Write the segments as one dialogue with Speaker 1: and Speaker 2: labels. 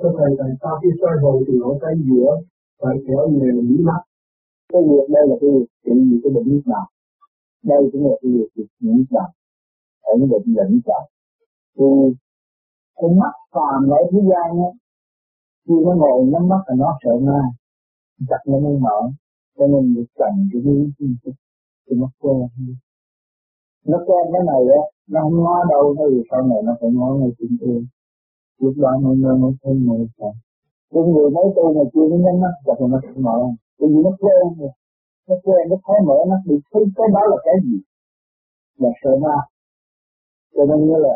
Speaker 1: Cái thầy thầy sau khi soi hồn thì nó cái giữa phải kéo nghề là bí mắt. Cái việc đây là cái việc trị gì cái bệnh nhức đầu. Đây cũng là cái việc nhức đầu. Ở cái bệnh là nhức đầu. Thì cái mắt phàm ở thế gian á, khi nó ngồi nhắm mắt là nó sợ ma, chặt nó mới mở, cho nên được cần cái cái cái thì nó quen nó quen cái này á nó không ngó đâu nó thì sau này nó phải ngó ngay trên kia lúc đó nó nó nó thấy mơ sao cái người mới tu mà chưa nó nhắm mắt chặt nó sẽ mở bởi vì nó quen rồi. Nó quen nó khó mở nó bị thấy cái đó là cái gì. Là sợ ma. Cho nên như là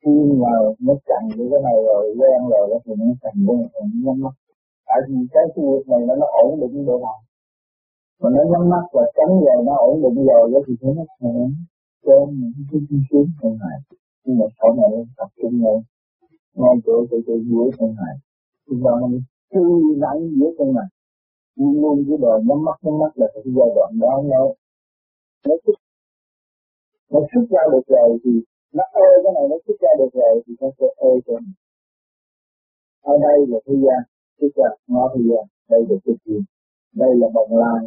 Speaker 1: khi mà nó chặn được cái này rồi quen rồi đó thì nó chặn cái rồi nó nhắm mắt tại vì cái cái việc này nó, nó ổn định độ nào mà nó nhắm mắt và tránh rồi nó ổn định rồi đó thì thấy nó khỏe cho những cái chi xuống trong này nhưng mà sau này tập trung lên ngay chỗ chỗ chỗ dưới trong này chúng ta nó tư nắng giữa trong này nhưng luôn cái đời nhắm mắt nhắm mắt là cái giai đoạn đó nó nó xuất nó xuất ra được rồi thì nó ơi, cái này nó xuất ra được rồi thì nó sẽ ơi cho mình. Ở đây là thế gian xuất ra ngõ thế gian, đây là cái gì đây là bồng lai.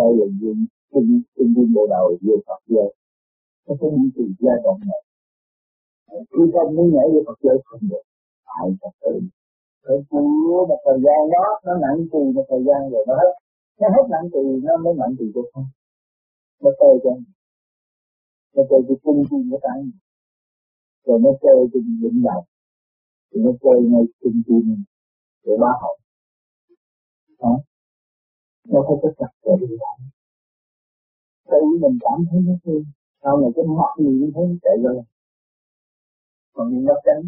Speaker 1: Đây là dương kinh kinh duyên bộ đầu về Phật giới nó có những từ giai đoạn này khi không muốn nhảy vô Phật giới không được. Phải Phật tử? Phải chịu một thời gian đó, nó nặng trì một thời gian rồi nó hết nó hết nặng trì, nó mới nặng trì được không nó chơi cho nó chơi cái kinh duyên của cái rồi nó chơi cái vĩnh đạo thì nó chơi ngay kinh duyên của ba hậu. Đó. Nó có cái chặt chẽ gì? vậy tự mình cảm thấy nó thương. Sau này cái mắt gì cũng thấy chạy rồi còn những nó tránh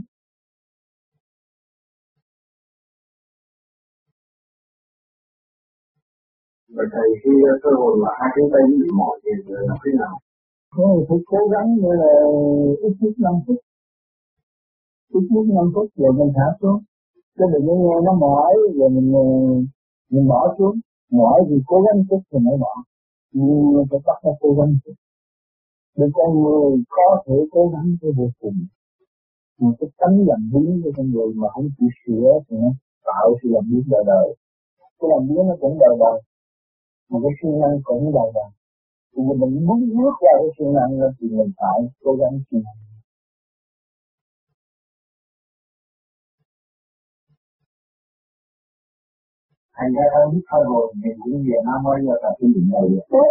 Speaker 2: Vậy thầy khi cơ hội mà hai cái tay bị mỏi thì làm thế nào?
Speaker 1: Thôi phải cố gắng như là ít nhất 5 phút. Ít nhất 5 phút rồi mình thả xuống. Cái đừng có nghe nó mỏi rồi mình mình bỏ xuống. Mỏi thì cố gắng chút thì mới bỏ. Nhưng phải bắt nó cố gắng chút. Để con người có thể cố gắng tới vô cùng một cái tánh làm biến cho con người mà không chịu sửa thì nó tạo sự làm biến đời đời. Cái làm biến nó cũng đời đời, mà cái siêng năng cũng đời đời. Thì mình muốn bước ra cái siêng năng đó thì mình phải cố gắng siêng năng.
Speaker 2: Thành ra không biết thôi rồi, mình cũng về Nam Mô giờ tập cái định này.
Speaker 1: Tốt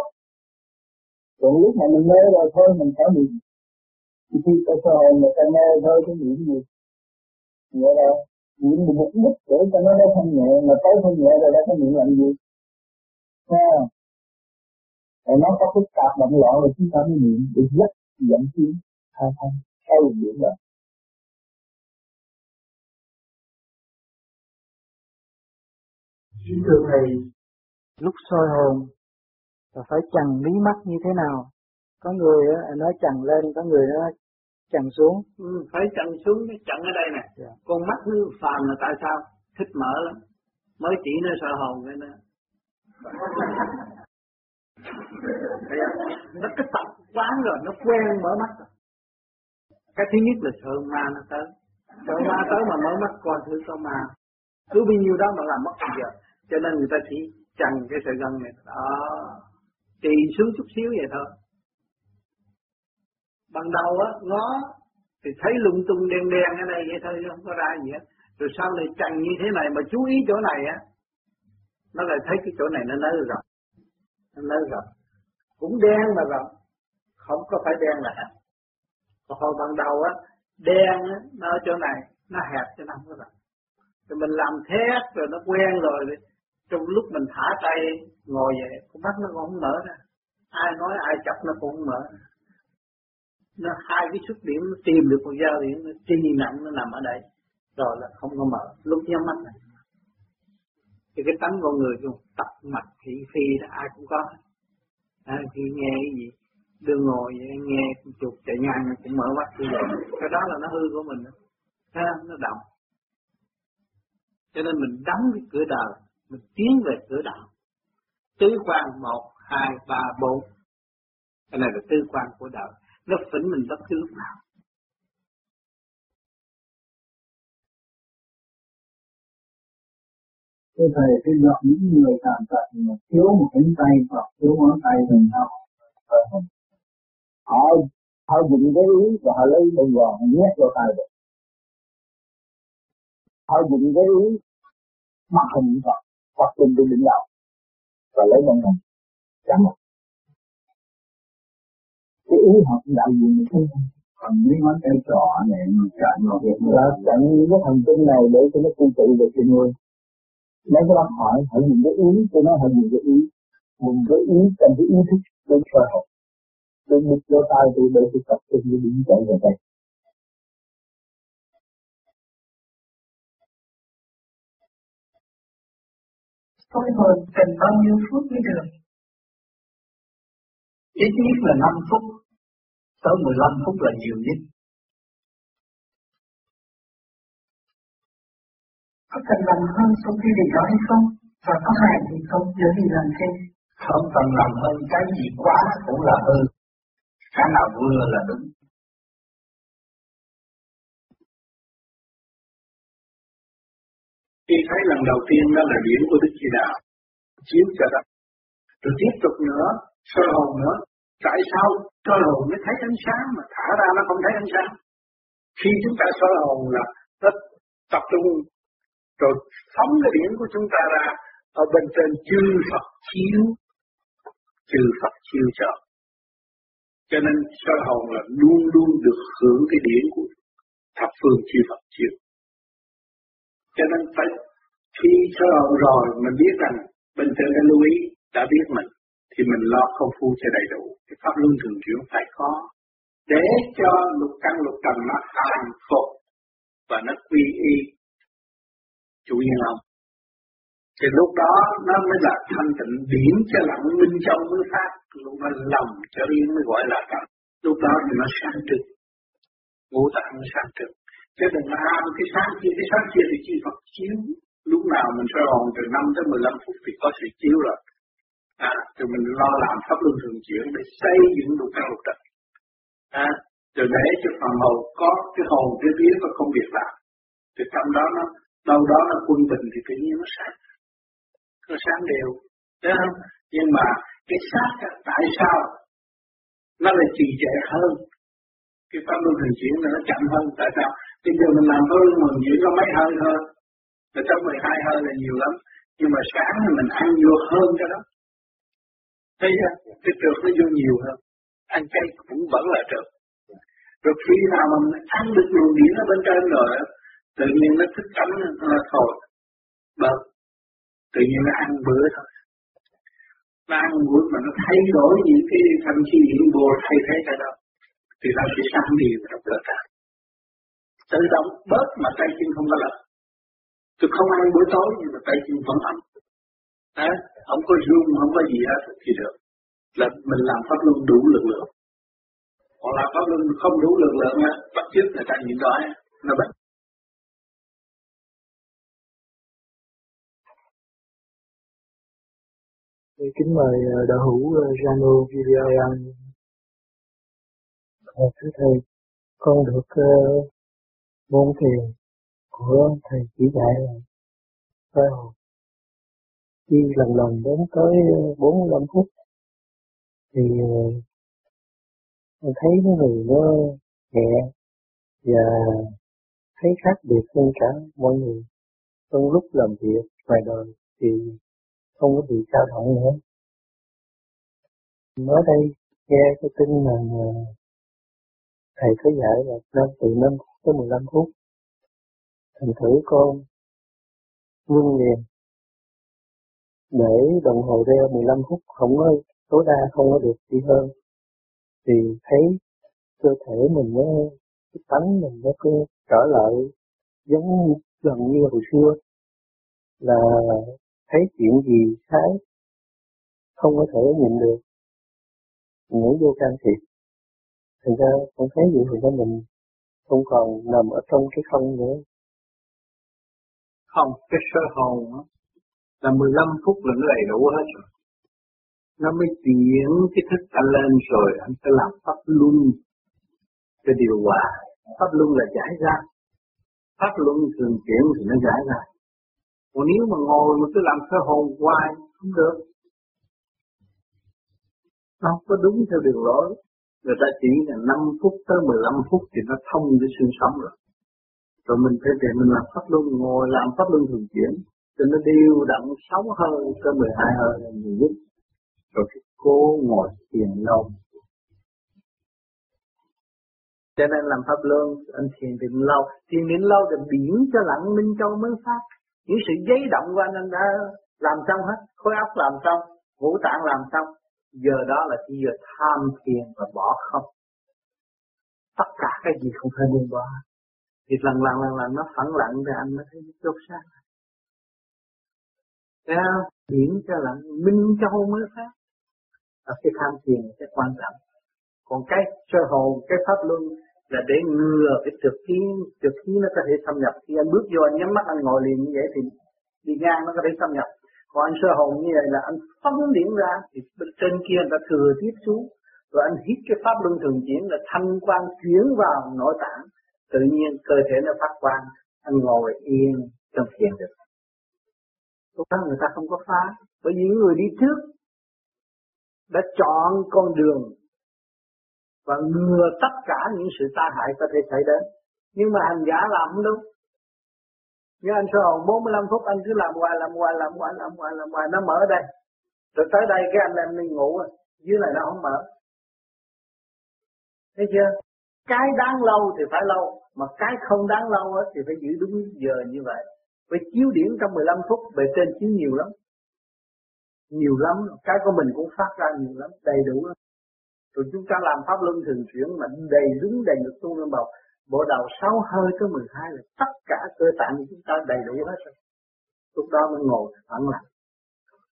Speaker 1: từ lúc này mình mê rồi thôi, mình phải bị khi ta sơ hồn người ta nghe thôi, cái niệm gì? Nghĩa đâu niệm một mục đích để cho nó nó thanh nhẹ, mà tới thanh nhẹ rồi đã có niệm làm gì? Ha rồi nó có phức tạp, động loạn rồi chúng ta mới niệm, để dắt dẫn tiến hai thanh sau điểm rồi
Speaker 2: thưa thầy
Speaker 3: lúc soi hồn là phải chằn mí mắt như thế nào? Có người nói chằn lên có người nói chằn xuống.
Speaker 4: Ừ, phải chằn xuống chằn ở đây nè. Yeah. Dạ. con mắt nó phàm là tại sao? Thích mở lắm. Mới chỉ nó soi hồn cái nữa nó cái tập quán rồi nó quen mở mắt. Rồi cái thứ nhất là sợ ma nó tới. Sợ ma tới mà mở mắt coi thử có ma. Cứ bao nhiêu đó mà làm mất bây giờ cho nên người ta chỉ chằn cái sợi gân này. Đó. Trì xuống chút xíu vậy thôi ban đầu á, ngó, thì thấy lung tung đen đen ở đây vậy thôi không có ra gì hết. Rồi sau này chằn như thế này mà chú ý chỗ này á, nó lại thấy cái chỗ này nó nới rộng. Nó nới rộng. Cũng đen mà rộng. Không có phải đen là hẹp. Còn hồi ban đầu á, đen á, nó ở chỗ này, nó hẹp cho nó không có rộng. Rồi mình làm thét rồi nó quen rồi trong lúc mình thả tay ngồi vậy, con mắt nó cũng không mở ra. Ai nói, ai chọc nó cũng không mở ra nó hai cái xuất điểm nó tìm được một giao điểm nó chi nặng nó nằm ở đây. Rồi là không có mở. Lúc nhắm mắt này. Thì cái tánh con người dùng tập mặt thị phi là ai cũng có. À, khi nghe cái gì đương ngồi vậy, nghe chuột chạy ngang cũng mở mắt như vậy. Cái đó là nó hư của mình đó. nó động. Cho nên mình đóng cái cửa đời mình tiến về cửa đạo. Tứ quan một hai ba bốn. Cái này là tư quan của đạo nó phỉnh mình bất cứ lúc nào
Speaker 1: Thưa Thầy, cái gặp những người tàn tật mà thiếu một cánh tay hoặc thiếu ngón tay thì sao? Ờ, họ họ dùng cái ý và họ lấy đồng gòn nhét vào tay được. Họ dùng cái ý mắt hình hoặc hoặc dùng cái đỉnh đầu và lấy đồng hình chẳng hạn. Cái ý họ cũng đại diện một cái còn mấy ngón tay trỏ này mà chặn vào việc là chặn những cái thần kinh này để cho nó tương tự được cho người. Mấy cái bác hỏi phải dùng cái ý cho nó phải dùng cái ý. Dùng cái ý trong cái ý thức để soi học. Để bút lỗ tai tôi để tôi tập trung cái điểm chạy về đây.
Speaker 5: Tôi hồn cần bao nhiêu phút mới được?
Speaker 6: Ít nhất là 5 phút, tới 15 phút là nhiều nhất.
Speaker 5: Có cần làm hơn sau khi điều đó hay không? Và có hại gì không nếu vì làm thêm?
Speaker 6: Không cần làm hơn cái gì quá cũng là hư. Cái nào vừa là đúng. Khi thấy lần đầu tiên đó là điểm của Đức Chỉ Đạo, chiếu cho đó. Rồi tiếp tục nữa, soi hồn nữa. Tại sao cơ hồn mới thấy ánh sáng mà thả ra nó không thấy ánh sáng? Khi chúng ta soi hồn là nó tập trung, rồi phóng cái điển của chúng ta ra, ở bên trên chư Phật chiếu, chư Phật chiếu trợ. cho nên soi hồn là luôn luôn được hưởng cái điển của thập phương chư Phật chiếu cho nên phải khi soi hồn rồi mình biết rằng bên trên đã lưu ý, đã biết mình thì mình lo công phu cho đầy đủ. Cái pháp luân thường chuyển phải có để cho lục căn lục trần nó hạnh phục và nó quy y. Chủ nhân ông thì lúc đó nó mới là thanh tịnh điển cho lặng minh châu mới phát. Lúc đó lòng cho yên mới gọi là trần lúc đó thì nó sáng trực. Ngũ tạng sáng trực. Chứ đừng ham cái sáng kia, cái sáng kia thì chỉ Phật chiếu. Lúc nào mình soi hồn từ 5 tới 15 phút thì có sự chiếu rồi à thì mình lo làm pháp luân thường chuyển để xây dựng được cái lục trần à rồi để cho phần hồn có cái hồn, cái vía và công việc làm thì trong đó nó, đâu đó là quân bình thì tự nhiên nó sáng. Nó sáng đều. Thấy không? Nhưng mà cái xác tại sao nó lại trì trệ hơn? Cái pháp luân thường chuyển là nó chậm hơn. Tại sao? Bây giờ mình làm pháp luân thường chuyển có mấy hơi thôi là trong 12 hơi là nhiều lắm. Nhưng mà sáng thì mình ăn vô hơn cái đó thấy cái trượt nó vô nhiều hơn. Ăn chay cũng vẫn là trượt rồi khi nào mà mình ăn được luồng điển ở bên trên rồi tự nhiên nó thích tắm, nó thôi bớt vâng. tự nhiên nó ăn bữa thôi. Nó ăn bữa mà nó thay đổi những cái thậm chí những vô thay thế cái đó thì nó sẽ sáng điều trong độc cơ cả tự động, bớt mà tay chân không có lật tôi không ăn bữa tối, nhưng mà tay chân vẫn ấm à, không có rung không có gì hết thì được là mình làm pháp luân đủ lực lượng còn làm pháp luân không đủ lực lượng á bắt chước người ta nhịn đói nó bệnh
Speaker 7: Kính mời ờ, đạo hữu ờ, Jano Vivian. À, ờ, thưa Thầy, con được uh, môn thiền của Thầy chỉ dạy là phải hồn chi lần lần đến tới ờ, 45 phút, thì ờ, mình con thấy cái người nó nhẹ và thấy khác biệt hơn cả mọi người trong lúc làm việc ngoài đời thì không có bị dao động nữa. Mới đây nghe cái tin là ờ, thầy có dạy là năm, từ năm phút tới 15 phút. Thành thử con ngưng liền để đồng hồ đeo 15 phút không có, tối đa không có được đi hơn, thì thấy cơ thể mình nó, cái tánh mình nó cứ trở lại giống gần như hồi xưa. Là thấy chuyện gì thái không có thể nhìn được. Ngủ vô can thiệp. Thành ra con thấy gì thì ra mình không còn nằm ở trong cái không nữa.
Speaker 6: Không, cái sơ hồn là 15 phút là nó đầy đủ hết rồi. Nó mới chuyển cái thức anh lên rồi anh sẽ làm pháp luân cho điều hòa. Pháp luân là giải ra. Pháp luân thường chuyển thì nó giải ra.
Speaker 4: Còn nếu mà ngồi mà cứ làm sơ hồn hoài, không được. Nó không có đúng theo đường lối. Người ta chỉ là 5 phút tới 15 phút thì nó thông cái xương sống rồi. Rồi mình phải về mình làm pháp luân, ngồi làm pháp luân thường chuyển cho nó điều động sáu hơi tới 12 hơi là nhiều nhất. Rồi cái cố ngồi thiền lâu. Cho nên làm pháp luân, anh thiền định lâu. Thiền định lâu thì biển cho lặng, minh châu mới phát. Những sự giấy động của anh anh đã làm xong hết. Khối óc làm xong, ngũ tạng làm xong. Giờ đó là chỉ giờ tham thiền và bỏ không. Tất cả cái gì không phải buông bỏ. Thì lần lần lần lần nó phẳng lặng thì anh mới thấy chốt sáng Thấy không? Điển cho lặng, minh châu mới phát. Ở cái tham thiền cái quan trọng. Còn cái sơ hồn, cái pháp luân là để ngừa cái trực khí, trực khí nó có thể xâm nhập. Khi anh bước vô anh nhắm mắt anh ngồi liền như vậy thì đi ngang nó có thể xâm nhập. Còn anh sơ hồn như vậy là anh phóng điển ra thì bên trên kia người ta thừa tiếp xuống. Rồi anh hít cái pháp luân thường chuyển là thanh quan chuyển vào nội tạng. Tự nhiên cơ thể nó phát quang, anh ngồi yên trong thiền được. Lúc đó người ta không có phá. Bởi vì những người đi trước đã chọn con đường và ngừa tất cả những sự tai hại có thể xảy đến. Nhưng mà hành giả làm không đúng. Như anh sơ hồn 45 phút anh cứ làm hoài, làm hoài, làm hoài, làm hoài, làm hoài, nó mở đây. Rồi tới đây cái anh em đi ngủ, dưới này nó không mở. Thấy chưa? Cái đáng lâu thì phải lâu, mà cái không đáng lâu thì phải giữ đúng giờ như vậy. Với chiếu điển trong 15 phút, bề trên chiếu nhiều lắm. Nhiều lắm, cái của mình cũng phát ra nhiều lắm, đầy đủ lắm. Rồi chúng ta làm pháp luân thường chuyển mà đầy đúng đầy được tu lên bầu. Bộ đầu sáu hơi tới 12 là tất cả cơ tạng của chúng ta đầy đủ hết rồi. Lúc đó mới ngồi phẳng lặng.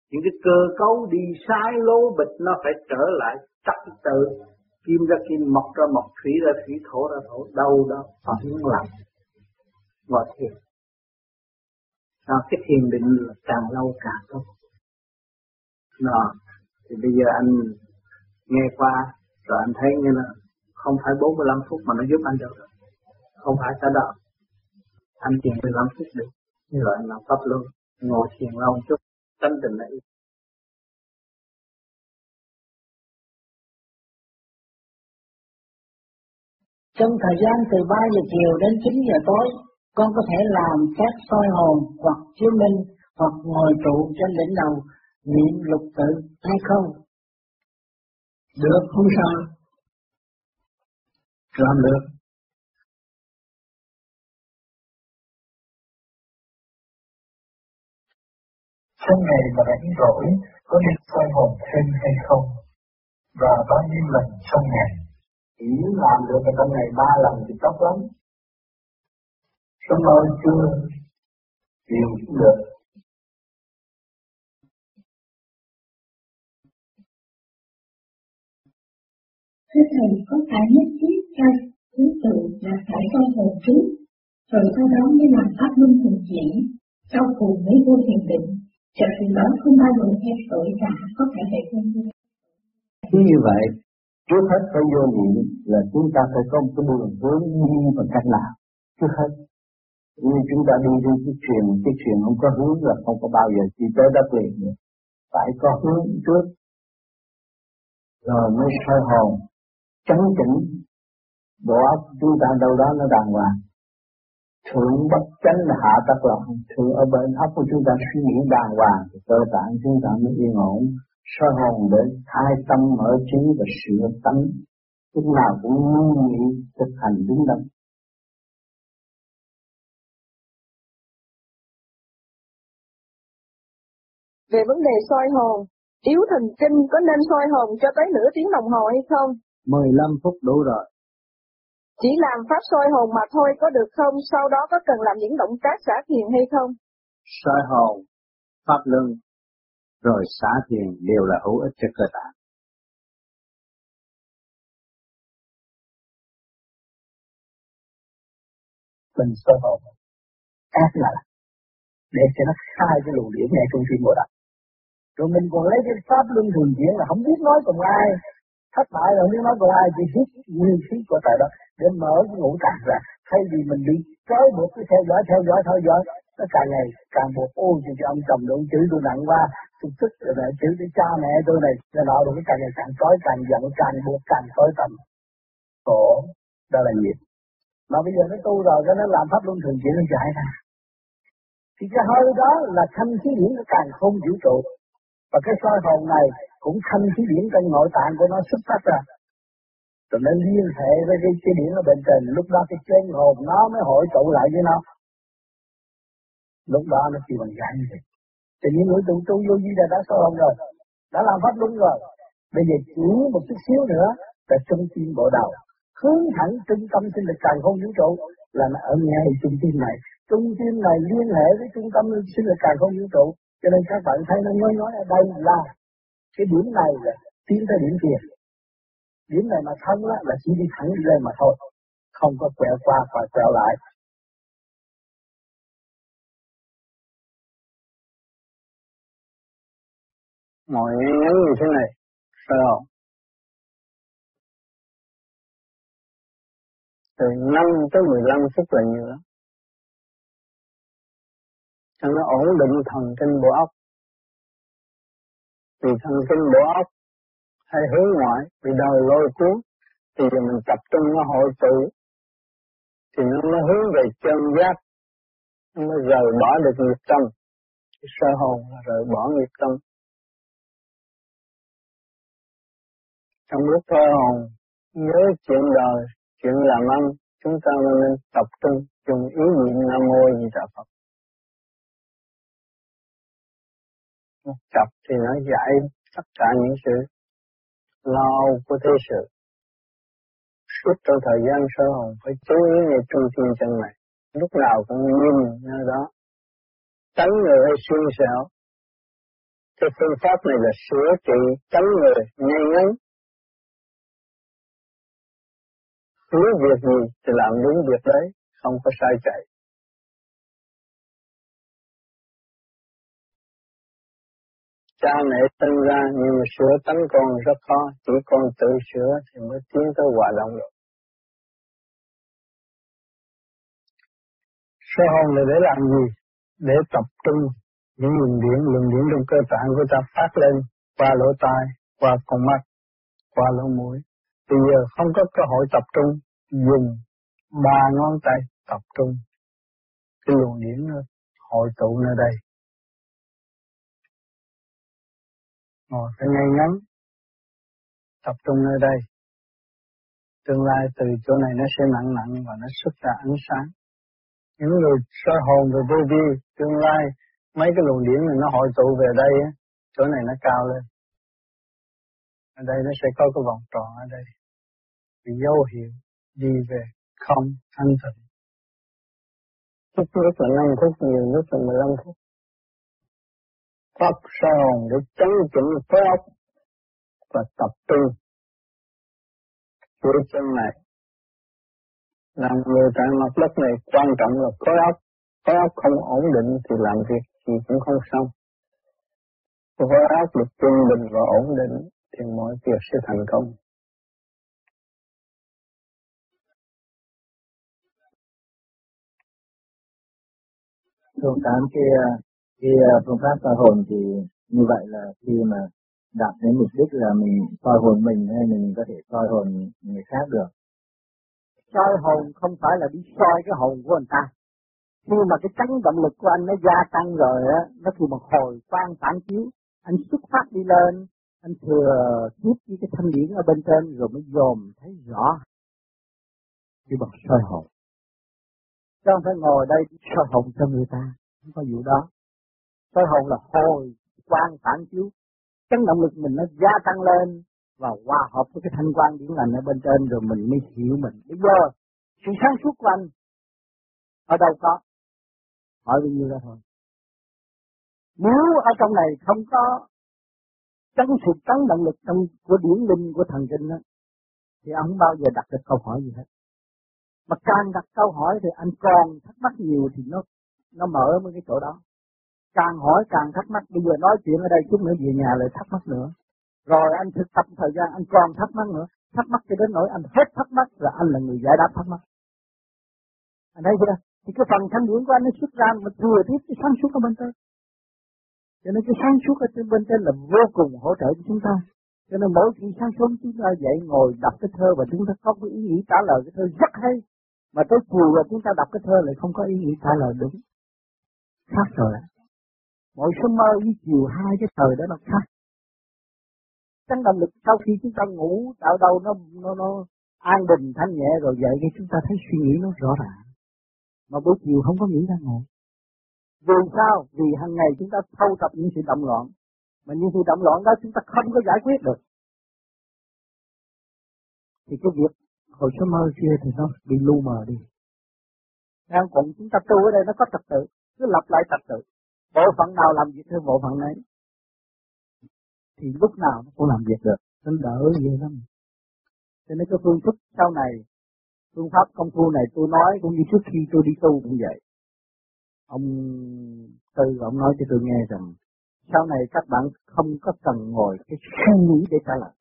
Speaker 4: Những cái cơ cấu đi sai lố bịch nó phải trở lại trật tự. Kim ra kim, mọc ra mọc, thủy ra thủy, thổ ra thổ, đâu đó phẳng lặng. Ngồi thiền đó, cái thiền định là càng lâu càng tốt. Đó thì bây giờ anh nghe qua rồi anh thấy như là không phải 45 phút mà nó giúp anh được. Không phải cả đó. Anh thiền 15 phút được. Rồi anh làm pháp luôn ngồi thiền lâu một chút tâm tình lại
Speaker 8: Trong thời gian từ 3 giờ chiều đến 9 giờ tối, con có thể làm phép soi hồn hoặc chiếu minh hoặc ngồi trụ trên đỉnh đầu niệm lục tự hay không? Được không sao? Làm được. Trong ngày mà rảnh rỗi có nên soi hồn thêm hay không? Và bao nhiêu lần trong ngày?
Speaker 9: Chỉ làm được trong ngày ba lần thì tốt lắm Cảm ơn chưa điều được
Speaker 10: Thưa Thầy, có phải nhất thiết theo thứ tự là phải coi hồn trước, rồi sau đó mới làm pháp luân thường chuyển, sau cùng mới vô thiền định, chờ từ đó không bao giờ theo tội cả, có phải vậy không?
Speaker 9: Cứ như vậy, trước hết phải vô niệm là chúng ta phải có một cái đường hướng đi bằng cách nào. Trước hết, nhưng chúng ta đi trên chiếc thuyền, chiếc thuyền không có hướng là không có bao giờ đi tới đất liền nữa. Phải có hướng trước, rồi mới soi hồn, chấn chỉnh, bộ óc chúng ta đâu đó nó đàng hoàng. Thượng bất chánh là hạ tắc loạn, thượng ở bên óc của chúng ta suy nghĩ đàng hoàng, thì cơ bản chúng ta mới yên ổn, soi hồn để khai tâm mở trí và sửa tánh, lúc nào cũng muốn nghĩ thực hành đúng đắn.
Speaker 11: Về vấn đề soi hồn, yếu thần kinh có nên soi hồn cho tới nửa tiếng đồng hồ hay không?
Speaker 9: 15 phút đủ rồi.
Speaker 11: Chỉ làm pháp soi hồn mà thôi có được không? Sau đó có cần làm những động tác xả thiền hay không?
Speaker 9: Soi hồn, pháp luân, rồi xả thiền đều là hữu ích cho cơ tạng. Mình soi hồn, ác là để cho nó khai cái luồng điển ngay trong tim bộ đập. Rồi mình còn lấy cái pháp luân thường chuyển là không biết nói cùng ai, thất bại rồi không biết nói cùng ai, chỉ hít nguyên khí của tại đó để mở cái ngũ tạng ra. Thay vì mình bị trói buộc cái theo dõi, theo dõi, theo dõi,
Speaker 12: nó càng ngày càng buộc ô thì ông chồng đụng chữ tôi nặng quá tôi tức rồi lại chữ với cha mẹ tôi này cho nọ rồi cái càng ngày càng trói càng giận càng buộc càng tối tầm. Khổ đó là nghiệp. Mà bây giờ nó tu rồi cho nó làm pháp luân thường chuyển nó giải ra. Thì cái hơi đó là thanh khí điển nó càng không vũ trụ và cái soi hồn này cũng thanh khí điển trong nội tạng của nó xuất phát ra. Rồi nó liên hệ với cái, cái điển ở bên trên. Lúc đó cái chân hồn nó mới hội tụ lại với nó. Lúc đó nó chỉ bằng giải như vậy thì những người tụ tu vô di là đã soi hồn rồi. Đã làm pháp luân rồi. Bây giờ chỉ một chút xíu nữa là trung tim bộ đầu. Hướng thẳng trung tâm sinh lực càng không vũ trụ là nó ở ngay trung tim này. Trung tim này liên hệ với trung tâm sinh lực càng không vũ trụ cho nên các bạn thấy nó nói nói ở đây là cái điểm này là tiến tới điểm kia. Điểm này mà thân là, là chỉ đi thẳng lên mà thôi. Không có quẹo qua và quẹo lại.
Speaker 3: Mọi ngắn như thế này phải không? Từ 5 tới 15 phút là nhiều lắm cho nó ổn định thần kinh bộ óc. Vì thần kinh bộ óc hay hướng ngoại bị đời lôi cuốn, thì giờ mình tập trung nó hội tụ. Thì nó mới hướng về chân giác. Nó mới rời bỏ được nghiệp tâm. Sơ hồn là rời bỏ nghiệp tâm. Trong lúc sơ hồn, nhớ chuyện đời, chuyện làm ăn, chúng ta nên tập trung dùng ý niệm nam mô di đà phật. Một thì nó giải tất cả những sự lo của thế sự. Suốt trong thời gian sơ hồn phải chú ý ngay trung thiên chân này lúc nào cũng nhìn nơi đó. Tấn người hay xuyên xẻo cái phương pháp này là sửa trị tấn người ngay ngắn. Nếu việc gì thì làm đúng việc đấy, không có sai chạy. Cha mẹ sinh ra nhưng mà sửa tánh con rất khó, chỉ con tự sửa thì mới tiến tới hòa đồng được. Số hồn là để làm gì? Để tập trung những luồng điện, luồng điện trong cơ tạng của ta phát lên qua lỗ tai, qua con mắt, qua lỗ mũi, Bây giờ không có cơ hội tập trung, dùng ba ngón tay tập trung. Cái luồng điển hội tụ nơi đây. Ngồi phải ngay ngắn, tập trung nơi đây. Tương lai từ chỗ này nó sẽ nặng nặng và nó xuất ra ánh sáng. Những người soi hồn về vô vi, tương lai mấy cái luồng điển này nó hội tụ về đây, chỗ này nó cao lên. Ở đây nó sẽ có cái vòng tròn ở đây cái dấu hiệu đi về không thanh tịnh. Chút lúc là 5 phút, nhiều lúc là 15 phút. Pháp soi hồn để chấn chỉnh khối óc và tập trung của chân này. Làm người tại mặt đất này quan trọng là khối óc. Khối óc không ổn định thì làm việc gì cũng không xong. Khối óc được trung bình và ổn định thì mọi việc sẽ thành công.
Speaker 12: Phương tám kia cái ờ, phương pháp soi hồn thì như vậy là khi mà đạt đến mục đích là mình soi hồn mình hay mình có thể soi hồn người khác được.
Speaker 13: Soi hồn không phải là đi soi cái hồn của người ta. Khi mà cái chấn động lực của anh nó gia tăng rồi á, nó khi một hồi quan phản chiếu, anh xuất phát đi lên, anh thừa tiếp với cái thanh điển ở bên trên rồi mới dòm thấy rõ cái bằng soi hồn chứ không phải ngồi đây soi hồn cho người ta không có vụ đó soi hồn là hồi quan phản chiếu. Chấn động lực mình nó gia tăng lên và hòa hợp với cái thanh quan điển lành ở bên trên rồi mình mới hiểu mình. Bây giờ sự sáng suốt của anh ở đâu có? Hỏi bao nhiêu đó thôi. Nếu ở trong này không có chấn sự chấn động lực trong của điển linh của thần kinh đó, thì ông không bao giờ đặt được câu hỏi gì hết. Mà càng đặt câu hỏi thì anh còn thắc mắc nhiều thì nó nó mở mấy cái chỗ đó càng hỏi càng thắc mắc. Bây giờ nói chuyện ở đây chút nữa, về nhà lại thắc mắc nữa. Rồi anh thực tập thời gian, anh còn thắc mắc nữa. Thắc mắc cho đến nỗi anh hết thắc mắc là anh là người giải đáp thắc mắc. Anh thấy chưa? Thì cái phần thanh điển của anh nó xuất ra mà thừa tiếp cái sáng suốt ở bên trên. Cho nên cái sáng suốt ở trên bên trên là vô cùng hỗ trợ cho chúng ta. Cho nên mỗi khi sáng sớm chúng ta dậy ngồi đọc cái thơ và chúng ta có cái ý nghĩ trả lời cái thơ rất hay, mà tới chiều rồi chúng ta đọc cái thơ lại không có ý nghĩ trả lời đúng. Khác rồi mỗi sớm mơ với chiều hai cái thời đó nó khác. Chấn động lực sau khi chúng ta ngủ, tạo đầu nó nó nó an bình, thanh nhẹ rồi dậy cái chúng ta thấy suy nghĩ nó rõ ràng. Mà buổi chiều không có nghĩ ra ngồi vì sao, vì hàng ngày chúng ta thâu tập những sự động loạn, mà những sự động loạn đó chúng ta không có giải quyết được. Thì cái việc hồi sớm mơ kia thì nó bị lu mờ đi. Đang còn chúng ta tu ở đây nó có trật tự, cứ lặp lại trật tự bộ phận nào làm việc theo bộ phận này thì lúc nào nó cũng làm việc được. Nó đỡ dễ lắm. Cho nên cái phương thức sau này, phương pháp công phu này tôi nói cũng như trước khi tôi đi tu cũng vậy. Ông tư, ông nói cho tôi nghe rằng, sau này các bạn không có cần ngồi cái suy nghĩ để trả lời.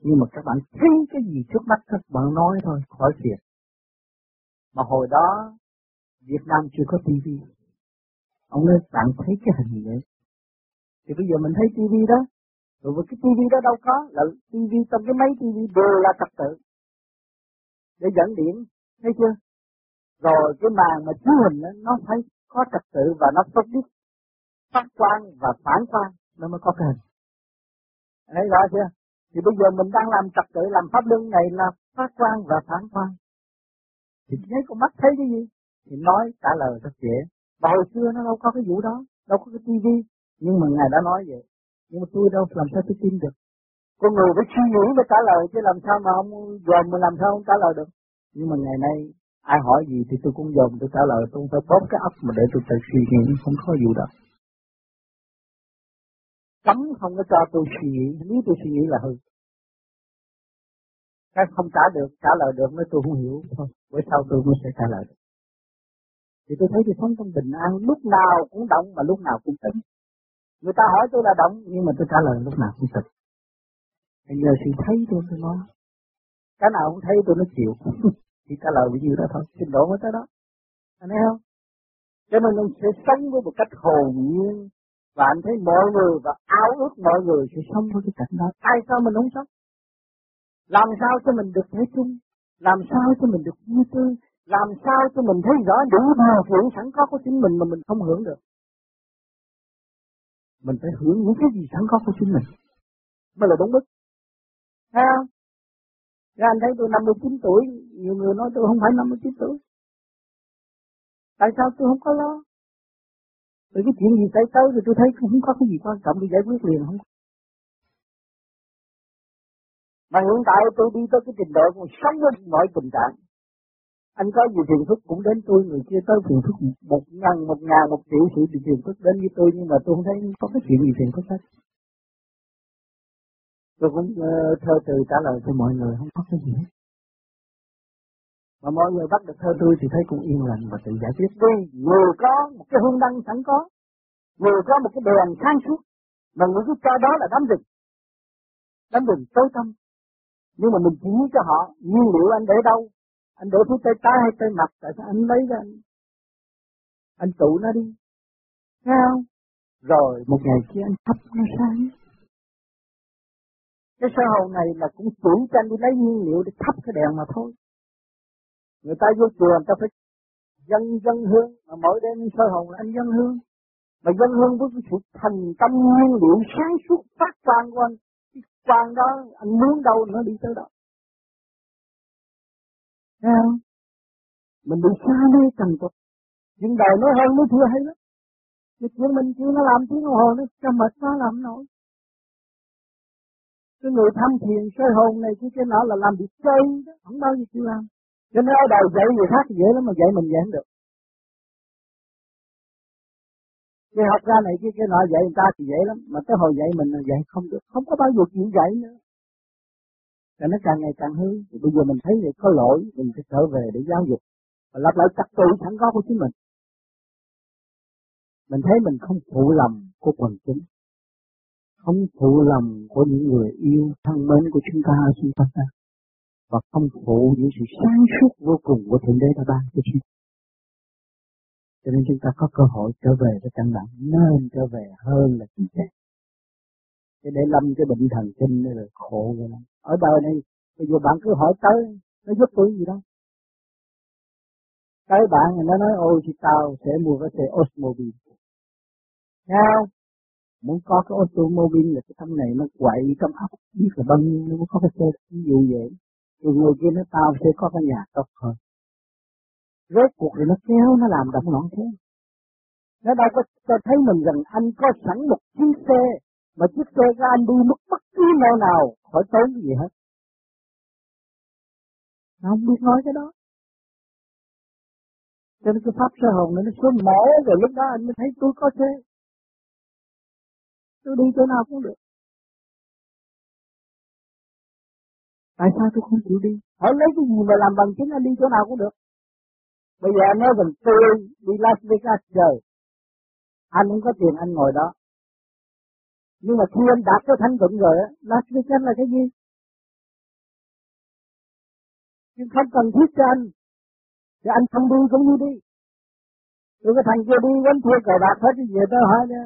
Speaker 13: Nhưng mà các bạn thấy cái gì trước mắt, các bạn nói thôi, khỏi thiệt mà hồi đó, Việt Nam chưa có tivi ông nói bạn thấy cái hình gì vậy? Thì bây giờ mình thấy tivi đó. Rồi cái tivi đó đâu có? Là tivi trong cái máy tivi đều là trật tự. Để dẫn điện thấy chưa? Rồi cái màn mà chiếu hình đó, nó phải có trật tự và nó tốt biết phát quang và phản quang nó mới có cái hình. Thấy rõ chưa? Thì bây giờ mình đang làm trật tự làm pháp luân này là phát quang và phản quang. Thì thấy con mắt thấy cái gì? Thì nói trả lời rất dễ và hồi xưa nó đâu có cái vụ đó, đâu có cái tivi nhưng mà ngài đã nói vậy. Nhưng mà tôi đâu làm sao tôi tin được? Con người phải suy nghĩ mới trả lời, chứ làm sao mà ông dòm mà làm sao ông trả lời được? Nhưng mà ngày nay, ai hỏi gì thì tôi cũng dòm tôi trả lời, tôi không phải bóp cái ấp mà để tôi tự suy nghĩ không có vụ đó cấm không có cho tôi suy nghĩ, nếu tôi suy nghĩ là hư. Cái không trả được, trả lời được, mới tôi không hiểu. Thôi, bữa sau tôi mới sẽ trả lời được thì tôi thấy tôi sống trong bình an, lúc nào cũng động mà lúc nào cũng tĩnh người ta hỏi tôi là động, nhưng mà tôi trả lời lúc nào cũng tĩnh Bây giờ sự thấy tôi tôi nói. Cái nào cũng thấy tôi nó chịu. Chỉ trả lời bao nhiêu đó thôi. Trình độ mới tới đó. Anh thấy không? Cho nên ông sẽ sống với một cách hồn nhiên. Và anh thấy mọi người và áo ước mọi người sẽ sống với cái cảnh đó. Tại sao mình không sống? Làm sao cho mình được thế chung? Làm sao cho mình được vui tươi? Làm sao cho mình thấy rõ đủ điều kiện sẵn có của chính mình mà mình không hưởng được? Mình phải hưởng những cái gì sẵn có của chính mình mới là đúng mức. Thấy không? Ra anh thấy tôi 59 tuổi, nhiều người nói tôi không phải 59 tuổi. Tại sao tôi không có lo? Bởi cái chuyện gì xảy tới thì tôi thấy không có cái gì quan trọng để giải quyết liền, không mà hiện tại tôi đi tới cái trình độ của sống với mọi tình trạng anh có gì phiền phức cũng đến tôi người kia tới phiền phức một ngàn một ngàn một triệu sự phiền phức đến với tôi nhưng mà tôi không thấy có cái chuyện gì phiền phức hết. Tôi cũng uh, thơ từ trả lời cho mọi người không có cái gì hết. Mà mọi người bắt được thơ tôi thì thấy cũng yên lành và tự giải quyết. Đi người có một cái hương đăng sẵn có người có một cái đèn sáng suốt mà người cứ cho đó là đám rừng. Đám rừng tối tâm nhưng mà mình chỉ cho họ nhiên liệu anh để đâu? Anh đổ thuốc tay trái hay tay mặt, tại sao anh lấy ra? Anh anh tụ nó đi. Thấy không rồi, một ngày kia anh thắp nó sáng. Cái sơ hồn này là cũng chủ cho anh đi lấy nhiên liệu để thắp cái đèn mà thôi. Người ta vô chùa, người ta phải dân dân hương, mà mỗi đêm sơ hồn là anh dân hương. Mà dân hương với cái sự thành tâm nguyên liệu sáng suốt phát quang của anh. Cái quang đó, anh muốn đâu nó đi tới đó. Thấy không? Mình bị xa mê trần tục. Nhưng đời nói hơn nó thưa hay lắm. Cái chuyện mình chưa nó làm tiếng hồ nó cho mệt nó làm nổi. Cái người tham thiền soi hồn này cái cái nọ là làm việc chơi đó, không bao giờ chịu làm. Cho nên ở đời dạy người khác dễ lắm mà dạy mình dạy không được. Cái học ra này cái cái nọ dạy người ta thì dễ lắm, mà tới hồi dạy mình là dạy không được, không có bao giờ chịu dạy nữa là nó càng ngày càng hư, thì bây giờ mình thấy vậy có lỗi, mình phải trở về để giáo dục. Và lặp lại trật tự sẵn có của chính mình. Mình thấy mình không phụ lòng của quần chúng. Không phụ lòng của những người yêu thân mến của chúng ta xung quanh ta. Và không phụ những sự sáng suốt vô cùng của Thượng Đế đã ban cho chúng Cho nên chúng ta có cơ hội trở về với căn bản nên trở về hơn là chỉ chết. Cho để lâm cái bệnh thần kinh này là khổ rồi lắm. Ở đời này, bây giờ bạn cứ hỏi tới, nó giúp tôi gì đâu. Tới bạn nó nói ôi thì tao sẽ mua cái xe Osmobile. Sao? Muốn có cái Osmobile là cái tâm này nó quậy trong óc biết là bao nhiêu nó muốn có cái xe ví dụ vậy. Rồi người kia nó tao sẽ có cái nhà tốt hơn. Rốt cuộc thì nó kéo nó làm động loạn thế. Nó đâu có cho thấy mình rằng anh có sẵn một chiếc xe mà chiếc xe ra anh đi mất bất cứ nơi nào, khỏi tốn gì hết. Nó không biết nói cái đó. Cho nên cái pháp sơ hồn này nó xuống mổ rồi, lúc đó anh mới thấy tôi có xe. Tôi đi chỗ nào cũng được. Tại sao tôi không chịu đi? Hỏi lấy cái gì mà làm bằng chứng anh đi chỗ nào cũng được. Bây giờ anh nói rằng tôi đi Las Vegas rồi. Anh không có tiền, anh ngồi đó. Nhưng mà khi anh đạt cái thanh tịnh rồi á, Las anh là cái gì? Nhưng không cần thiết cho anh. Thì anh không đi cũng như đi. Rồi cái thằng kia đi vẫn thua cờ bạc hết thì về tới hỏi nha.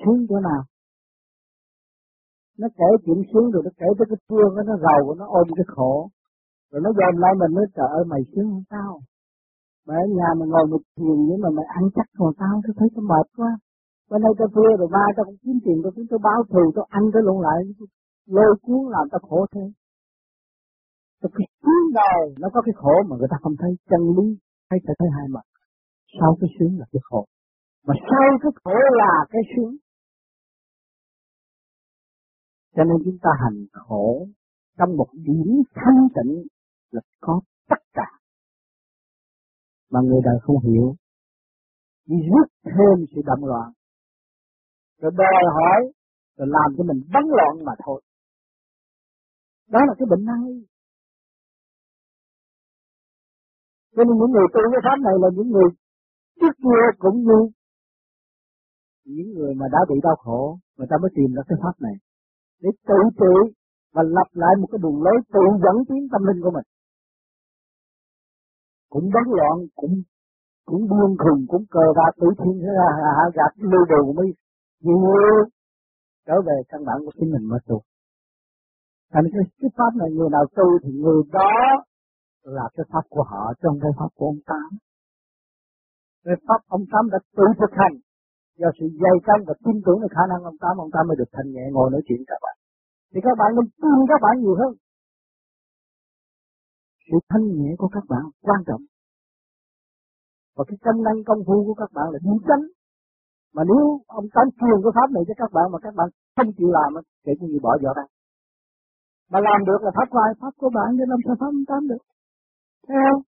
Speaker 13: Xuống chỗ nào? Nó kể chuyện xuống rồi nó kể tới cái thương nó giàu nó ôm cái khổ. Rồi nó dòm lại mình nói trời ơi mày sướng hơn tao. Mày ở nhà mày ngồi một thiền nhưng mà mày ăn chắc còn tao tôi thấy tao mệt quá. Bên đây tôi thuê rồi mai tôi cũng kiếm tiền tôi cũng tôi báo thù tôi ăn cái lộn lại. Lôi cuốn làm tôi khổ thế. Tôi cái cuốn đời, nó có cái khổ mà người ta không thấy chân lý hay sẽ thấy hai mặt. Sau cái sướng là cái khổ. Mà sau cái khổ là cái sướng. Cho nên chúng ta hành khổ trong một điểm thanh tịnh là có tất cả. Mà người đời không hiểu. Chỉ rút thêm sự động loạn. Rồi đòi hỏi, rồi làm cho mình bấn loạn mà thôi. Đó là cái bệnh này. Cho nên những người tu cái pháp này là những người trước kia cũng như những người mà đã bị đau khổ, người ta mới tìm ra cái pháp này để tự trị và lập lại một cái đường lối tự dẫn tiến tâm linh của mình. Cũng bấn loạn, cũng cũng buông khùng, cũng cờ ra tự thiên ra hạ gạt lưu đồ mới nhiều trở về căn bản của chính mình mà tu. Thành cái, cái pháp này người nào tu thì người đó là cái pháp của họ trong cái pháp của ông Tám. Cái pháp ông Tám đã tự thực hành do sự dày công và tin tưởng về khả năng ông Tám, ông Tám mới được thành nhẹ ngồi nói chuyện các bạn thì các bạn nên tin các bạn nhiều hơn. Sự thanh nhẹ của các bạn quan trọng. Và cái công năng công phu của các bạn là đi chánh. Mà nếu ông Tám truyền cái pháp này cho các bạn mà các bạn không chịu làm kể như gì bỏ dở ra. Mà làm được là pháp của ai? Pháp của bạn nên làm sao pháp ông Tám được. Thấy không?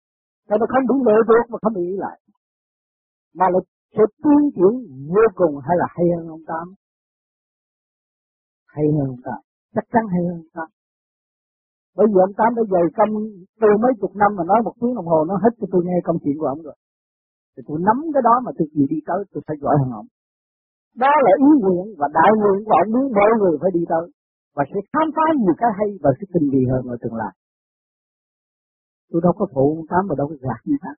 Speaker 13: Tại không đủ lệ được mà không bị ý lại. Mà là sự tiến triển vô cùng hay là hay hơn ông Tám? Hay hơn ông Tám chắc chắn hay hơn ta. Bởi vì ông Tám đã dày công từ mấy chục năm mà nói một tiếng đồng hồ, nó hết cho tôi nghe công chuyện của ông rồi. Thì tôi nắm cái đó mà tôi gì đi tới tôi phải gọi hơn ông. Đó là ý nguyện và đại nguyện của ông muốn mọi người phải đi tới. Và sẽ khám phá nhiều cái hay và sẽ tinh vi hơn ở tương lai. Tôi đâu có phụ ông Tám và đâu có gạt gì hết.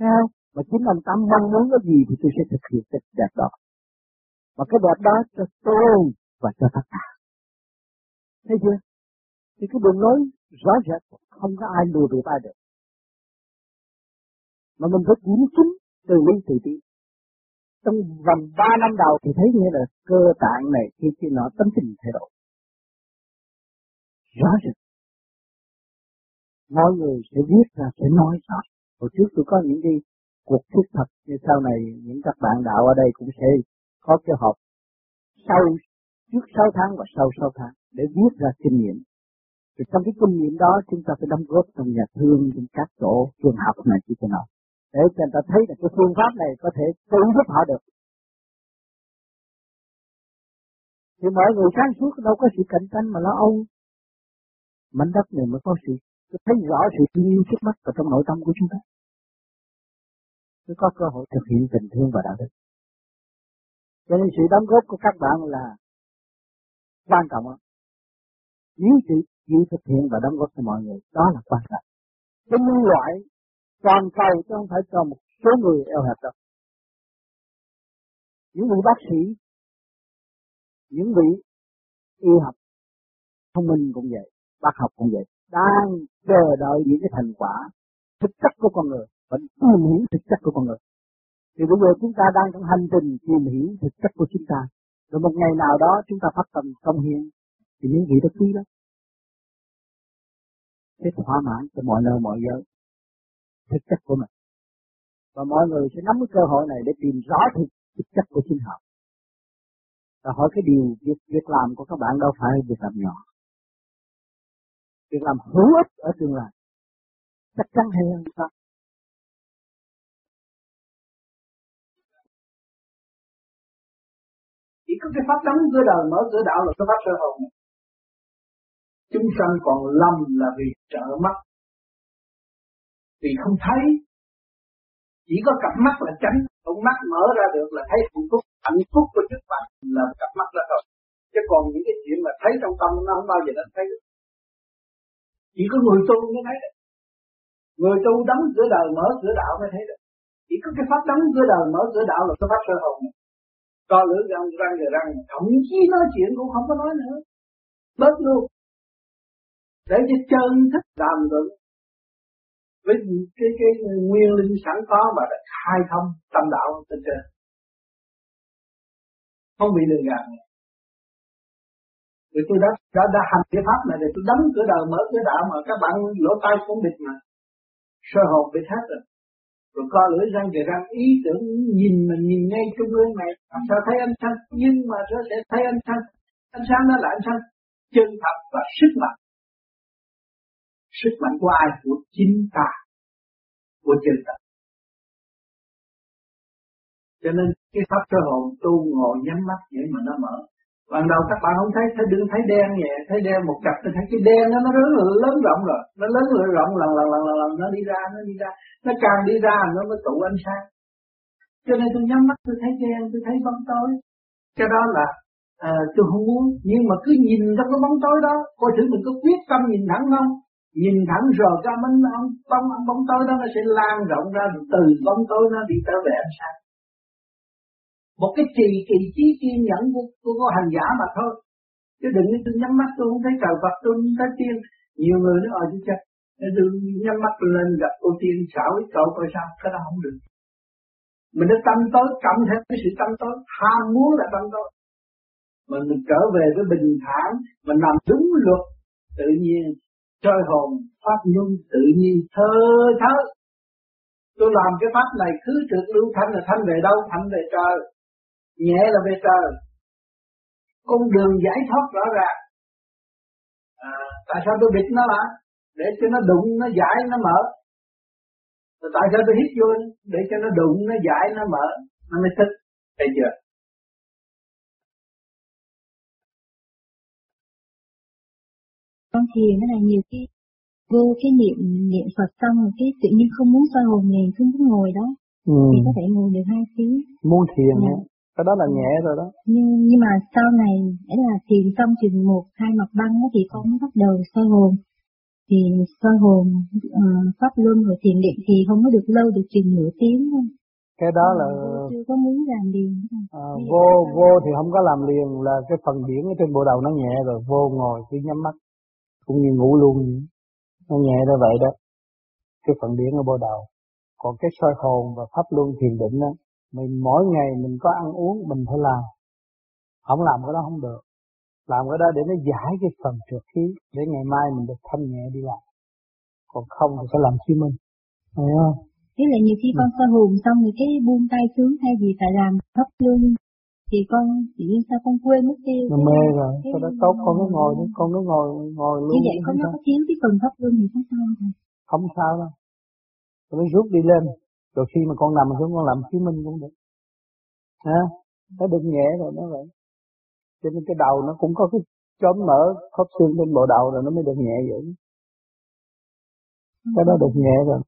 Speaker 13: Sao? Mà chính ông Tám mong muốn cái gì thì tôi sẽ thực hiện cái đẹp đó. Và cái đẹp đó cho tôi và cho tất cả. Thấy chưa? Thì cái đường lối rõ rệt không có ai lừa được ai được. Mà mình phải kiểm chứng từ lý từ bi Trong vòng ba năm đầu thì thấy như là cơ tạng này khi khi nó tâm tình thay đổi. Rõ rệt. Mọi người sẽ viết ra, sẽ nói rõ. Hồi trước tôi có những cái cuộc thuyết thật như sau này những các bạn đạo ở đây cũng sẽ có cái họp sau trước 6 tháng và sau 6 tháng để viết ra kinh nghiệm. Thì trong cái kinh nghiệm đó chúng ta phải đóng góp trong nhà thương, trong các tổ trường học này như thế nào. Để cho người ta thấy là cái phương pháp này có thể cứu giúp họ được. Thì mọi người sáng suốt đâu có sự cạnh tranh mà nó âu. Mảnh đất này mới có sự thấy rõ sự thương yêu trước mắt và trong nội tâm của chúng ta. Mới có cơ hội thực hiện tình thương và đạo đức. Cho nên sự đóng góp của các bạn là quan trọng lắm. Nếu sự chịu thực hiện và đóng góp cho mọi người, đó là quan trọng. Cái nhân loại toàn cầu chứ không phải cho một số người eo hẹp đâu. Những vị bác sĩ, những vị y học thông minh cũng vậy, bác học cũng vậy, đang chờ đợi những cái thành quả thực chất của con người và tìm hiểu thực chất của con người. Thì bây giờ chúng ta đang trong hành trình tìm hiểu thực chất của chúng ta. Rồi một ngày nào đó chúng ta phát tâm công hiến, thì những vị đó quý lắm. Sẽ thỏa mãn cho mọi nơi, mọi giới thực chất của mình. Và mọi người sẽ nắm cái cơ hội này để tìm rõ thực, thực chất của chính họ và hỏi cái điều việc, việc làm của các bạn đâu phải việc làm nhỏ. Việc làm hữu ích ở tương lai. Chắc chắn hay hơn sao?
Speaker 4: Chỉ có cái pháp đóng cửa đời mở cửa đạo là cái pháp sơ hồn. Chúng sanh còn lầm là vì trợ mắt vì không thấy. Chỉ có cặp mắt là tránh, con mắt mở ra được là thấy hạnh phúc. Hạnh phúc của trước mặt là cặp mắt là thôi. Chứ còn những cái chuyện mà thấy trong tâm nó không bao giờ nó thấy được. Chỉ có người tu mới thấy được. Người tu đóng cửa đời mở cửa đạo mới thấy được. Chỉ có cái pháp đóng cửa đời mở cửa đạo là cái pháp sơ hồn to lưỡi răng răng rồi răng thậm chí nói chuyện cũng không có nói nữa. Bớt luôn. Để cho chân thức đàm luận với cái cái nguyên linh sẵn có mà đã khai thông tâm đạo tinh trên. Không bị lừa gạt. Vì tôi đã, đã, đã hành cái pháp này để tôi đóng cửa đời mở cửa đạo mà các bạn lỗ tai cũng bịt mà. Sơ hồn bị hết rồi. Rồi co lưỡi răng về răng ý tưởng nhìn mình nhìn ngay trung ương này làm sao thấy ánh sáng nhưng mà nó sẽ thấy ánh sáng ánh sáng nó là ánh sáng chân thật và sức mạnh sức mạnh của ai? Của chính ta của chân ta cho nên cái pháp sơ hồn tu ngồi nhắm mắt vậy mà nó mở. Ban đầu các bạn không thấy thấy đừng thấy đen nhẹ thấy đen một cặp tôi thấy cái đen nó nó lớn lớn rộng rồi. Nó lớn rộng lần lần lần lần nó đi ra nó đi ra. Nó càng đi ra nó mới tụ ánh sáng. Cho nên tôi nhắm mắt tôi thấy đen tôi thấy bóng tối. Cái đó là à, tôi không muốn. Nhưng mà cứ nhìn trong cái bóng tối đó coi thử mình có quyết tâm nhìn thẳng không? Nhìn thẳng rồi cái bóng ông bóng tối đó nó sẽ lan rộng ra từ bóng tối nó đi trở về ánh sáng. Một cái trì kỳ trí kiên nhẫn của, của, của hành giả mà thôi. Chứ đừng tôi nhắm mắt tôi không thấy trời Phật tôi không thấy tiên. Nhiều người nó ở ờ, dưới chân tôi nhắm mắt lên gặp cô tiên xảo với cậu coi sao. Cái đó không được. Mình đã tâm tối cộng thêm cái sự tâm tối. Ham muốn là tâm tối. Mà mình trở về với bình thản mình làm đúng luật tự nhiên trôi hồn pháp luân tự nhiên thơ thớ tôi làm cái pháp này cứ trực lưu thanh là thanh về đâu? Thanh về trời. Nhẹ là về trời. Con đường giải thoát rõ ràng. À, tại sao tôi bịt nó lại để cho nó đụng nó giải nó mở. Rồi tại sao tôi hít vô? Để cho nó đụng nó giải nó mở. Nó mới thích thấy chưa
Speaker 14: con thiền nó là nhiều cái vô cái niệm niệm Phật xong rồi cái tự nhiên không muốn soi hồn liền không muốn ngồi đó. Ừ. thì có thể ngồi được hai tiếng.
Speaker 13: Muốn thiền dạ. cái đó là nhẹ rồi đó.
Speaker 14: Nhưng nhưng mà sau này ấy là thiền xong chừng một hai mặt băng đó thì con bắt đầu soi hồn. Thì soi hồn uh, pháp luân rồi thiền định thì không có được lâu được chừng nửa tiếng thôi.
Speaker 13: Cái đó là
Speaker 14: chưa có muốn làm liền.
Speaker 13: À, vô vô thì không có làm liền là cái phần điển ở trên bộ đầu nó nhẹ rồi vô ngồi cứ nhắm mắt cũng như ngủ luôn. Vậy nó nhẹ ra vậy đó. Cái phần điển ở bộ đầu còn cái soi hồn và pháp luân thiền định đó mình mỗi ngày mình có ăn uống mình phải làm. Không làm cái đó không được. Làm cái đó để nó giải cái phần trượt khí để ngày mai mình được thanh nhẹ đi làm. Còn không thì phải làm chi minh. Hiểu không?
Speaker 14: Thế là nhiều khi con soi hồn xong rồi cái buông tay xuống thay vì phải làm pháp luân thì con chỉ nhiên sao con quên mất tiêu
Speaker 13: nó mê rồi cái đó tốt con cứ ngồi con cứ ngồi ngồi luôn
Speaker 14: như vậy con nó có thiếu cái phần pháp luân thì không sao rồi
Speaker 13: không sao đâu. Nó rút đi lên. Rồi khi mà con nằm xuống con làm chứng minh cũng được. Ha nó được nhẹ rồi nó vậy. Cho nên cái đầu nó cũng có cái chóm mở khớp xương trên bộ đầu rồi nó mới được nhẹ vậy. Cái đó được nhẹ rồi